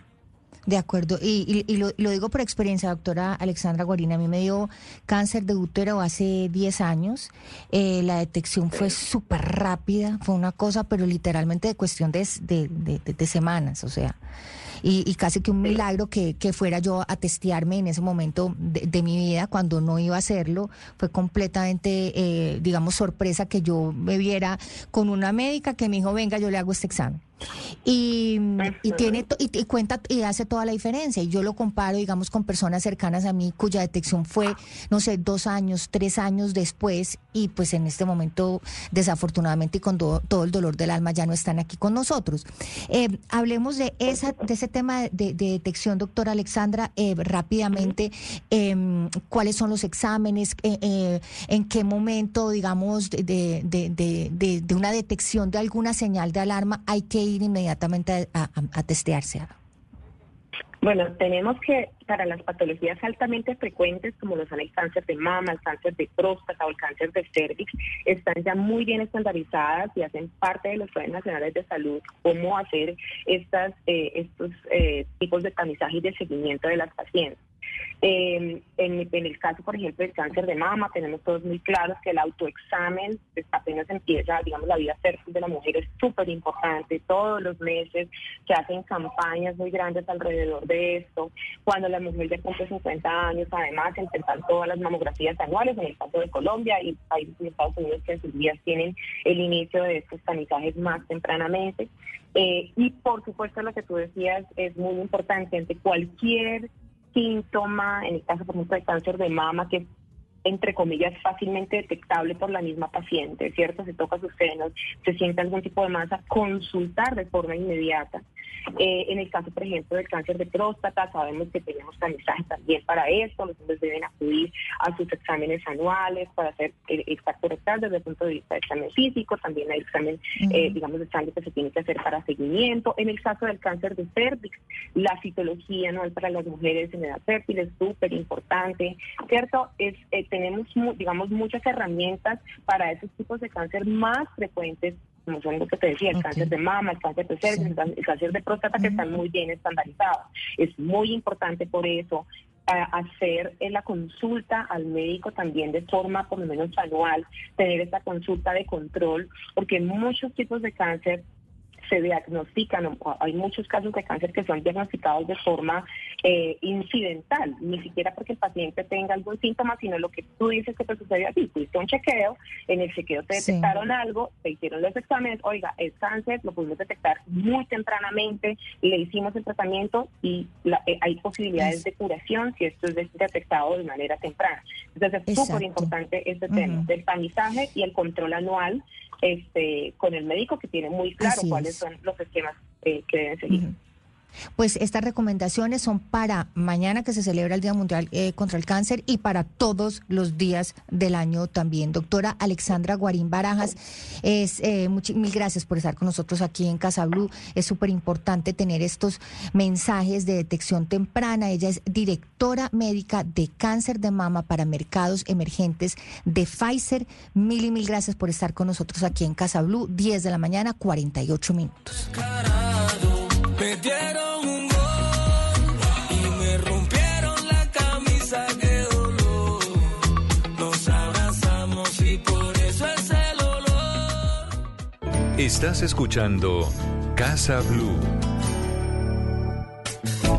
De acuerdo, y, y, lo, lo, digo por experiencia, doctora Alexandra Guarina, a mí me dio cáncer de útero hace 10 años, eh, la detección fue súper rápida, fue una cosa, pero literalmente de cuestión de, de, de, de semanas, o sea, y, y, casi que un milagro que, que, fuera yo a testearme en ese momento de, mi vida, cuando no iba a hacerlo, fue completamente, eh, digamos, sorpresa que yo me viera con una médica que me dijo, venga, yo le hago este examen. Y, y tiene y, cuenta y hace toda la diferencia. Y yo lo comparo, digamos, con personas cercanas a mí cuya detección fue, no sé, dos años, tres años después, y pues en este momento, desafortunadamente y con todo el dolor del alma, ya no están aquí con nosotros. Eh, hablemos de esa, de ese tema de, detección, doctora Alexandra, eh, rápidamente. Em, ¿Cuáles son los exámenes? Eh, ¿En qué momento, digamos, de, de, de una detección de alguna señal de alarma hay que ir inmediatamente a, testearse? Bueno, tenemos que para las patologías altamente frecuentes, como lo son el cáncer de mama, el cáncer de próstata o el cáncer de cervix, están ya muy bien estandarizadas y hacen parte de los planes nacionales de salud cómo hacer estas, eh, estos eh, tipos de tamizaje y de seguimiento de las pacientes. Eh, en, el caso, por ejemplo, del cáncer de mama, tenemos todos muy claros que el autoexamen pues, apenas empieza, digamos, la vida fértil de la mujer es súper importante. Todos los meses se hacen campañas muy grandes alrededor de esto. Cuando la mujer ya cumple 50 años, además, intentan todas las mamografías anuales, en el caso de Colombia y países de Estados Unidos que en sus días tienen el inicio de estos tamizajes más tempranamente. Eh, y por supuesto, lo que tú decías es muy importante ante cualquier síntoma, en el caso, por ejemplo, de cáncer de mama, que entre comillas, fácilmente detectable por la misma paciente, ¿cierto? Se toca sus senos, se siente algún tipo de masa, consultar de forma inmediata. Eh, en el caso, por ejemplo, del cáncer de próstata, sabemos que tenemos tamizaje también para esto, los hombres deben acudir a sus exámenes anuales para hacer el, exacto rectal desde el punto de vista del examen físico, también hay examen, eh, digamos, de sangre que se tiene que hacer para seguimiento. En el caso del cáncer de cervix, la citología anual para las mujeres en edad fértil es súper importante, ¿cierto? Es, eh, tenemos, digamos, muchas herramientas para esos tipos de cáncer más frecuentes como son lo que te decía, el cáncer de mama, el cáncer de cervix, el cáncer de próstata, que están muy bien estandarizados. Es muy importante por eso hacer la consulta al médico también de forma por lo menos anual, tener esta consulta de control, porque muchos tipos de cáncer se diagnostican, hay muchos casos de cáncer que son diagnosticados de forma eh, incidental, ni siquiera porque el paciente tenga algún síntoma, sino lo que tú dices que te sucedió a ti. Fuiste un chequeo, en el chequeo te detectaron algo, te hicieron los exámenes, oiga, es cáncer, lo pudimos detectar muy tempranamente, le hicimos el tratamiento y eh, hay posibilidades de curación si esto es detectado de manera temprana. Entonces es súper importante este tema del tamizaje y el control anual este, con el médico que tiene muy claro cuáles son los esquemas eh, que deben seguir. Pues estas recomendaciones son para mañana que se celebra el Día Mundial eh, contra el Cáncer y para todos los días del año también. Doctora Alexandra Guarín Barajas, es, eh, mil gracias por estar con nosotros aquí en Casa Blue. Es súper importante tener estos mensajes de detección temprana. Ella es directora médica de cáncer de mama para mercados emergentes de Pfizer. Mil y mil gracias por estar con nosotros aquí en Casa Blue. 10 de la mañana, 48 minutos. Me dieron Estás escuchando Casa Blue.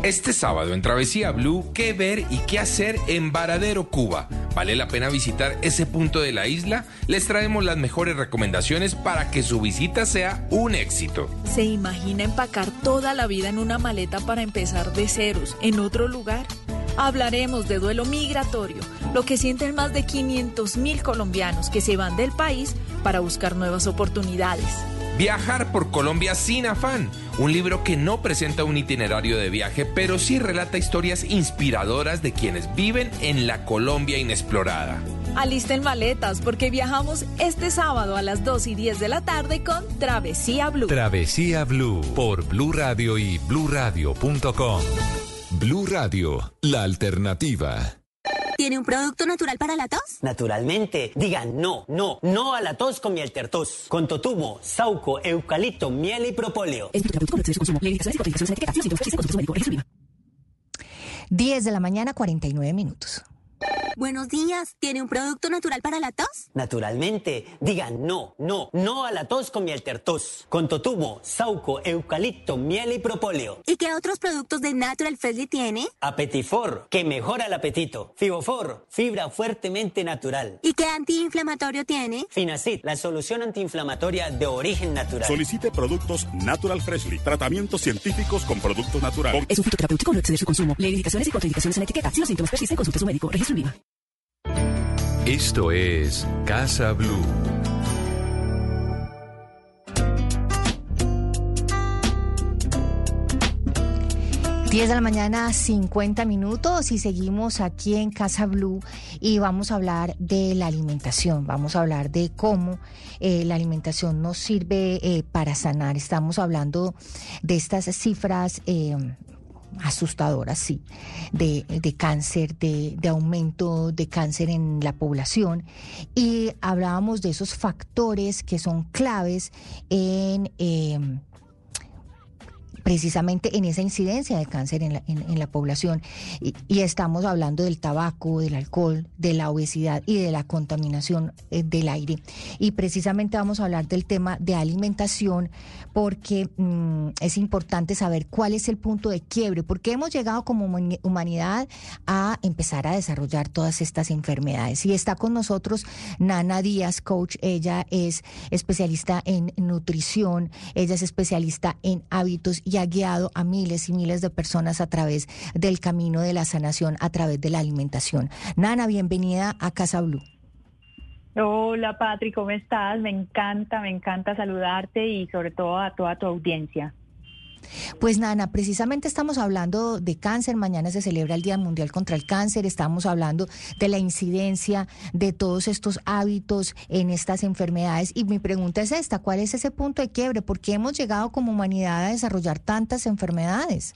Este sábado en Travesía Blue, ¿qué ver y qué hacer en Varadero, Cuba? ¿Vale la pena visitar ese punto de la isla? Les traemos las mejores recomendaciones para que su visita sea un éxito. ¿Se imagina empacar toda la vida en una maleta para empezar de ceros en otro lugar? Hablaremos de duelo migratorio, lo que sienten más de 500 mil colombianos que se van del país para buscar nuevas oportunidades. Viajar por Colombia sin afán, un libro que no presenta un itinerario de viaje, pero sí relata historias inspiradoras de quienes viven en la Colombia inexplorada. Alisten maletas porque viajamos este sábado a las 2 y 10 de la tarde con Travesía Blue. Travesía Blue por Blue Radio y bluradio.com. Blue Radio, la alternativa. ¿Tiene un producto natural para la tos? Naturalmente. Digan no, no, no a la tos con miel tertos. Con totumo, sauco, eucalipto, miel y propóleo. 10 de la mañana, 49 minutos. Buenos días. ¿Tiene un producto natural para la tos? Naturalmente. Digan no, no, no a la tos con miel tertos. Con totumo, sauco, eucalipto, miel y propóleo. ¿Y qué otros productos de Natural Freshly tiene? Apetifor, que mejora el apetito. Fibofor, fibra fuertemente natural. ¿Y qué antiinflamatorio tiene? Finacid, la solución antiinflamatoria de origen natural. Solicite productos Natural Freshly. Tratamientos científicos con productos naturales. Es un fitoterapéutico, no exceder su consumo. Lee indicaciones y contraindicaciones en la etiqueta. Si los síntomas persisten, consulte a su médico. Registro Esto es Casa Blue. Diez de la mañana, 50 minutos y seguimos aquí en Casa Blue y vamos a hablar de la alimentación, vamos a hablar de cómo eh, la alimentación nos sirve eh, para sanar. Estamos hablando de estas cifras eh, asustadoras, sí, de, de cáncer, de, de, aumento de cáncer en la población. Y hablábamos de esos factores que son claves en... Eh, precisamente en esa incidencia de cáncer en la, en, la población. Y, estamos hablando del tabaco, del alcohol, de la obesidad y de la contaminación eh, del aire. Y precisamente vamos a hablar del tema de alimentación porque mmm, es importante saber cuál es el punto de quiebre, porque hemos llegado como humanidad a empezar a desarrollar todas estas enfermedades. Y está con nosotros Nana Díaz, coach. Ella es especialista en nutrición, ella es especialista en hábitos y ha guiado a miles y miles de personas a través del camino de la sanación, a través de la alimentación. Nana, bienvenida a Casa Blue. Hola Patri, ¿cómo estás? Me encanta, me encanta saludarte y sobre todo a toda tu audiencia. Pues Nana, precisamente estamos hablando de cáncer, mañana se celebra el Día Mundial contra el Cáncer, estamos hablando de la incidencia de todos estos hábitos en estas enfermedades y mi pregunta es esta, ¿cuál es ese punto de quiebre? ¿Por qué hemos llegado como humanidad a desarrollar tantas enfermedades?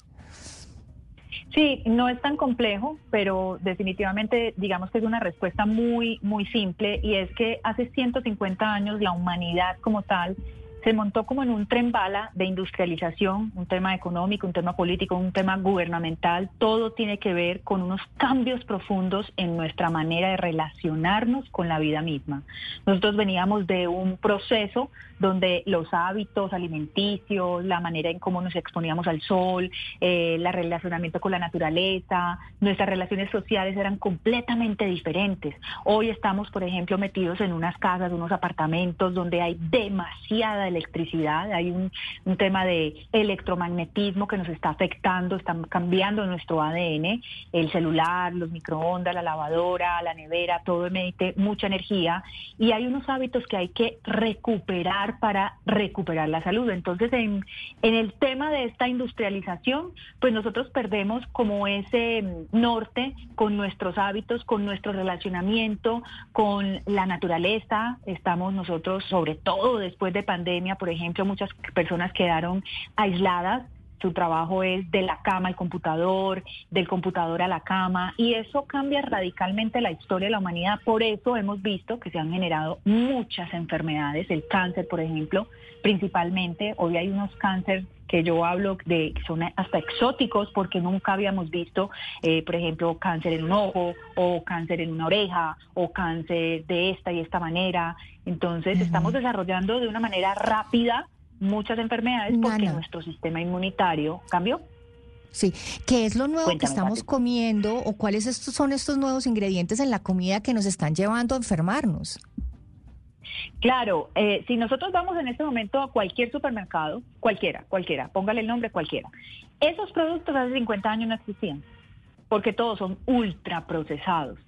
Sí, no es tan complejo, pero definitivamente digamos que es una respuesta muy, muy simple y es que hace 150 años la humanidad como tal se montó como en un tren bala de industrialización, un tema económico, un tema político, un tema gubernamental, todo tiene que ver con unos cambios profundos en nuestra manera de relacionarnos con la vida misma. Nosotros veníamos de un proceso donde los hábitos alimenticios, la manera en cómo nos exponíamos al sol, eh, el relacionamiento con la naturaleza, nuestras relaciones sociales eran completamente diferentes. Hoy estamos, por ejemplo, metidos en unas casas, unos apartamentos donde hay demasiada electricidad, hay un, tema de electromagnetismo que nos está afectando, están cambiando nuestro ADN, el celular, los microondas, la lavadora, la nevera, todo emite mucha energía y hay unos hábitos que hay que recuperar para recuperar la salud. Entonces, en, en el tema de esta industrialización, pues nosotros perdemos como ese norte con nuestros hábitos, con nuestro relacionamiento, con la naturaleza. Estamos nosotros, sobre todo después de pandemia, por ejemplo, muchas personas quedaron aisladas. Su trabajo es de la cama al computador, del computador a la cama, y eso cambia radicalmente la historia de la humanidad. Por eso hemos visto que se han generado muchas enfermedades, el cáncer, por ejemplo, principalmente. Hoy hay unos cánceres que yo hablo de que son hasta exóticos porque nunca habíamos visto, eh, por ejemplo, cáncer en un ojo o cáncer en una oreja o cáncer de esta y esta manera. Entonces, uh -huh. estamos desarrollando de una manera rápida muchas enfermedades porque nuestro sistema inmunitario cambió. Sí, ¿qué es lo nuevo Cuéntame, que estamos Pati. comiendo o cuáles estos son estos nuevos ingredientes en la comida que nos están llevando a enfermarnos? Claro, eh, si nosotros vamos en este momento a cualquier supermercado, cualquiera, cualquiera, póngale el nombre cualquiera, esos productos hace 50 años no existían, porque todos son ultraprocesados.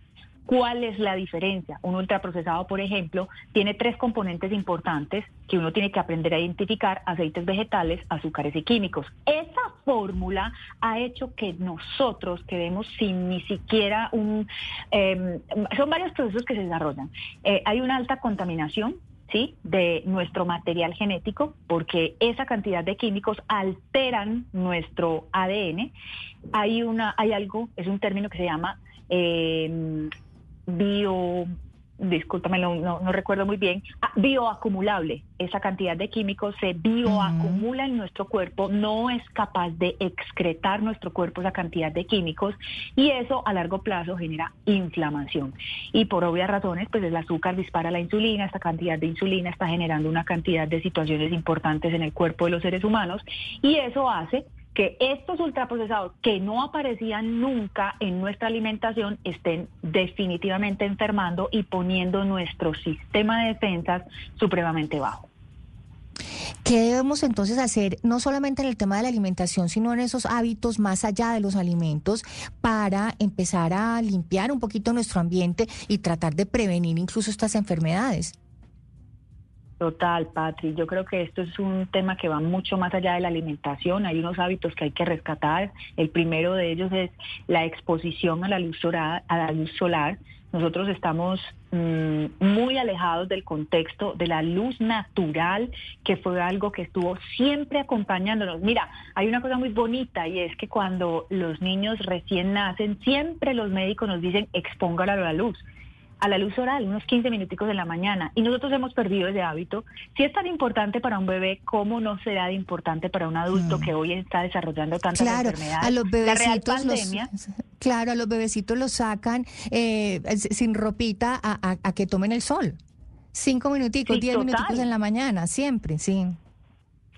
¿Cuál es la diferencia? Un ultraprocesado, por ejemplo, tiene tres componentes importantes que uno tiene que aprender a identificar, aceites vegetales, azúcares y químicos. Esa fórmula ha hecho que nosotros quedemos sin ni siquiera un... em, son varios procesos que se desarrollan. Eh, hay una alta contaminación ¿sí? de nuestro material genético, porque esa cantidad de químicos alteran nuestro ADN. Hay, una, hay algo, es un término que se llama eh, bio discúlpame, no, no, no recuerdo muy bien, ah, bioacumulable. Esa cantidad de químicos se bioacumula en nuestro cuerpo, no es capaz de excretar nuestro cuerpo esa cantidad de químicos y eso a largo plazo genera inflamación. Y por obvias razones, pues el azúcar dispara la insulina, esta cantidad de insulina está generando una cantidad de situaciones importantes en el cuerpo de los seres humanos y eso hace que estos ultraprocesados que no aparecían nunca en nuestra alimentación estén definitivamente enfermando y poniendo nuestro sistema de defensas supremamente bajo. ¿Qué debemos entonces hacer, no solamente en el tema de la alimentación, sino en esos hábitos más allá de los alimentos, para empezar a limpiar un poquito nuestro ambiente y tratar de prevenir incluso estas enfermedades? Total, Patri. Yo creo que esto es un tema que va mucho más allá de la alimentación. Hay unos hábitos que hay que rescatar. El primero de ellos es la exposición a la luz solar. A la luz solar. Nosotros estamos mm, muy alejados del contexto de la luz natural, que fue algo que estuvo siempre acompañándonos. Mira, hay una cosa muy bonita y es que cuando los niños recién nacen, siempre los médicos nos dicen expóngalo a la luz a la luz oral, unos 15 minuticos de la mañana. Y nosotros hemos perdido ese hábito. Si es tan importante para un bebé, ¿cómo no será de importante para un adulto Mm. que hoy está desarrollando tantas Claro, enfermedades? a los La real bebecitos los, pandemia, claro, a los bebecitos los sacan eh, sin ropita a, a- a que tomen el sol. Cinco minuticos, Sí, diez total. minuticos en la mañana, siempre, sí.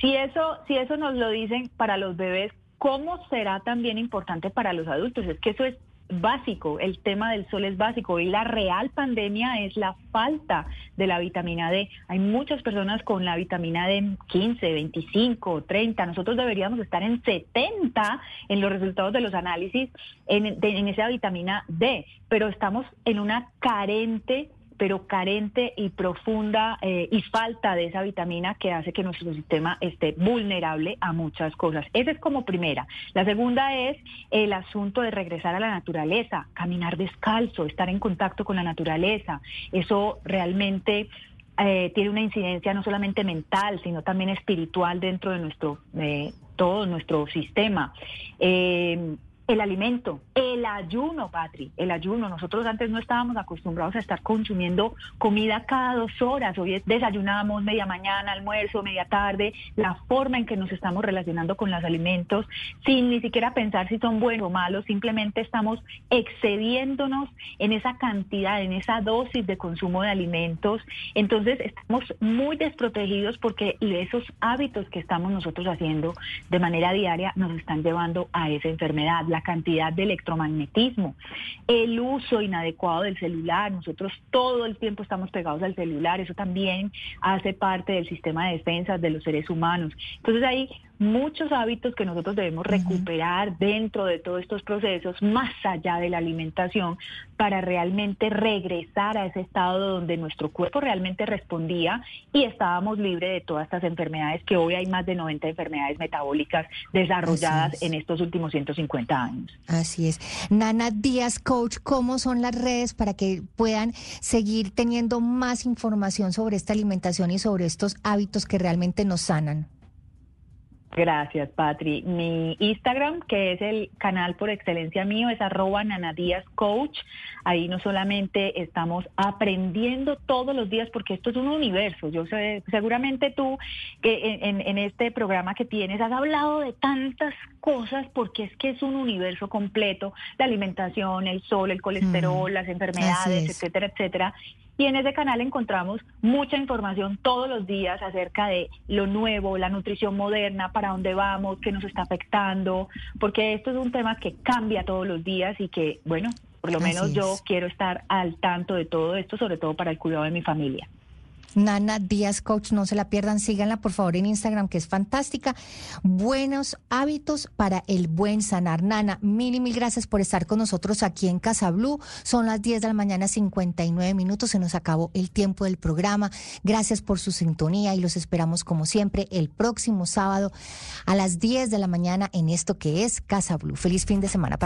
Si eso, si eso nos lo dicen para los bebés, ¿cómo será también importante para los adultos? Es que eso es básico, el tema del sol es básico y la real pandemia es la falta de la vitamina D. Hay muchas personas con la vitamina D 15, 25, 30. Nosotros deberíamos estar en 70 en los resultados de los análisis en, de- en esa vitamina D, pero estamos en una carente pero carente y profunda eh, y falta de esa vitamina que hace que nuestro sistema esté vulnerable a muchas cosas. Esa es como primera. La segunda es el asunto de regresar a la naturaleza, caminar descalzo, estar en contacto con la naturaleza. Eso realmente eh, tiene una incidencia no solamente mental, sino también espiritual dentro de nuestro eh, todo nuestro sistema. Eh, el alimento, el ayuno, Patri, el ayuno. Nosotros antes no estábamos acostumbrados a estar consumiendo comida cada dos horas. Hoy es- desayunamos media mañana, almuerzo, media tarde. La forma en que nos estamos relacionando con los alimentos, sin ni siquiera pensar si son buenos o malos, simplemente estamos excediéndonos en esa cantidad, en esa dosis de consumo de alimentos. Entonces estamos muy desprotegidos porque esos hábitos que estamos nosotros haciendo de manera diaria nos están llevando a esa enfermedad. La cantidad de electromagnetismo, el uso inadecuado del celular. Nosotros todo el tiempo estamos pegados al celular. Eso también hace parte del sistema de defensas de los seres humanos. Entonces hay muchos hábitos que nosotros debemos recuperar dentro de todos estos procesos, más allá de la alimentación, para realmente regresar a ese estado donde nuestro cuerpo realmente respondía y estábamos libres de todas estas enfermedades, que hoy hay más de 90 enfermedades metabólicas desarrolladas es. en estos últimos 150 años. Así es. Nana Díaz, coach, ¿cómo son las redes para que puedan seguir teniendo más información sobre esta alimentación y sobre estos hábitos que realmente nos sanan? Gracias, Patri. Mi Instagram, que es el canal por excelencia mío, es arroba nanadías coach. Ahí no solamente estamos aprendiendo todos los días, porque esto es un universo. Yo sé, seguramente tú que en, este programa que tienes has hablado de tantas cosas, porque es que es un universo completo, la alimentación, el sol, el colesterol, las enfermedades, es. etcétera, etcétera. Y en ese canal encontramos mucha información todos los días acerca de lo nuevo, la nutrición moderna, para dónde vamos, qué nos está afectando, porque esto es un tema que cambia todos los días y que, bueno, por lo Así menos yo quiero estar al tanto de todo esto, sobre todo para el cuidado de mi familia. Nana Díaz Coach, no se la pierdan, síganla por favor en Instagram, que es fantástica. Buenos hábitos para el buen sanar. Nana, mil y mil gracias por estar con nosotros aquí en Casa Blue. Son las 10 de la mañana, 59 minutos, se nos acabó el tiempo del programa. Gracias por su sintonía y los esperamos como siempre el próximo sábado a las 10 de la mañana en esto que es Casa Blue. Feliz fin de semana para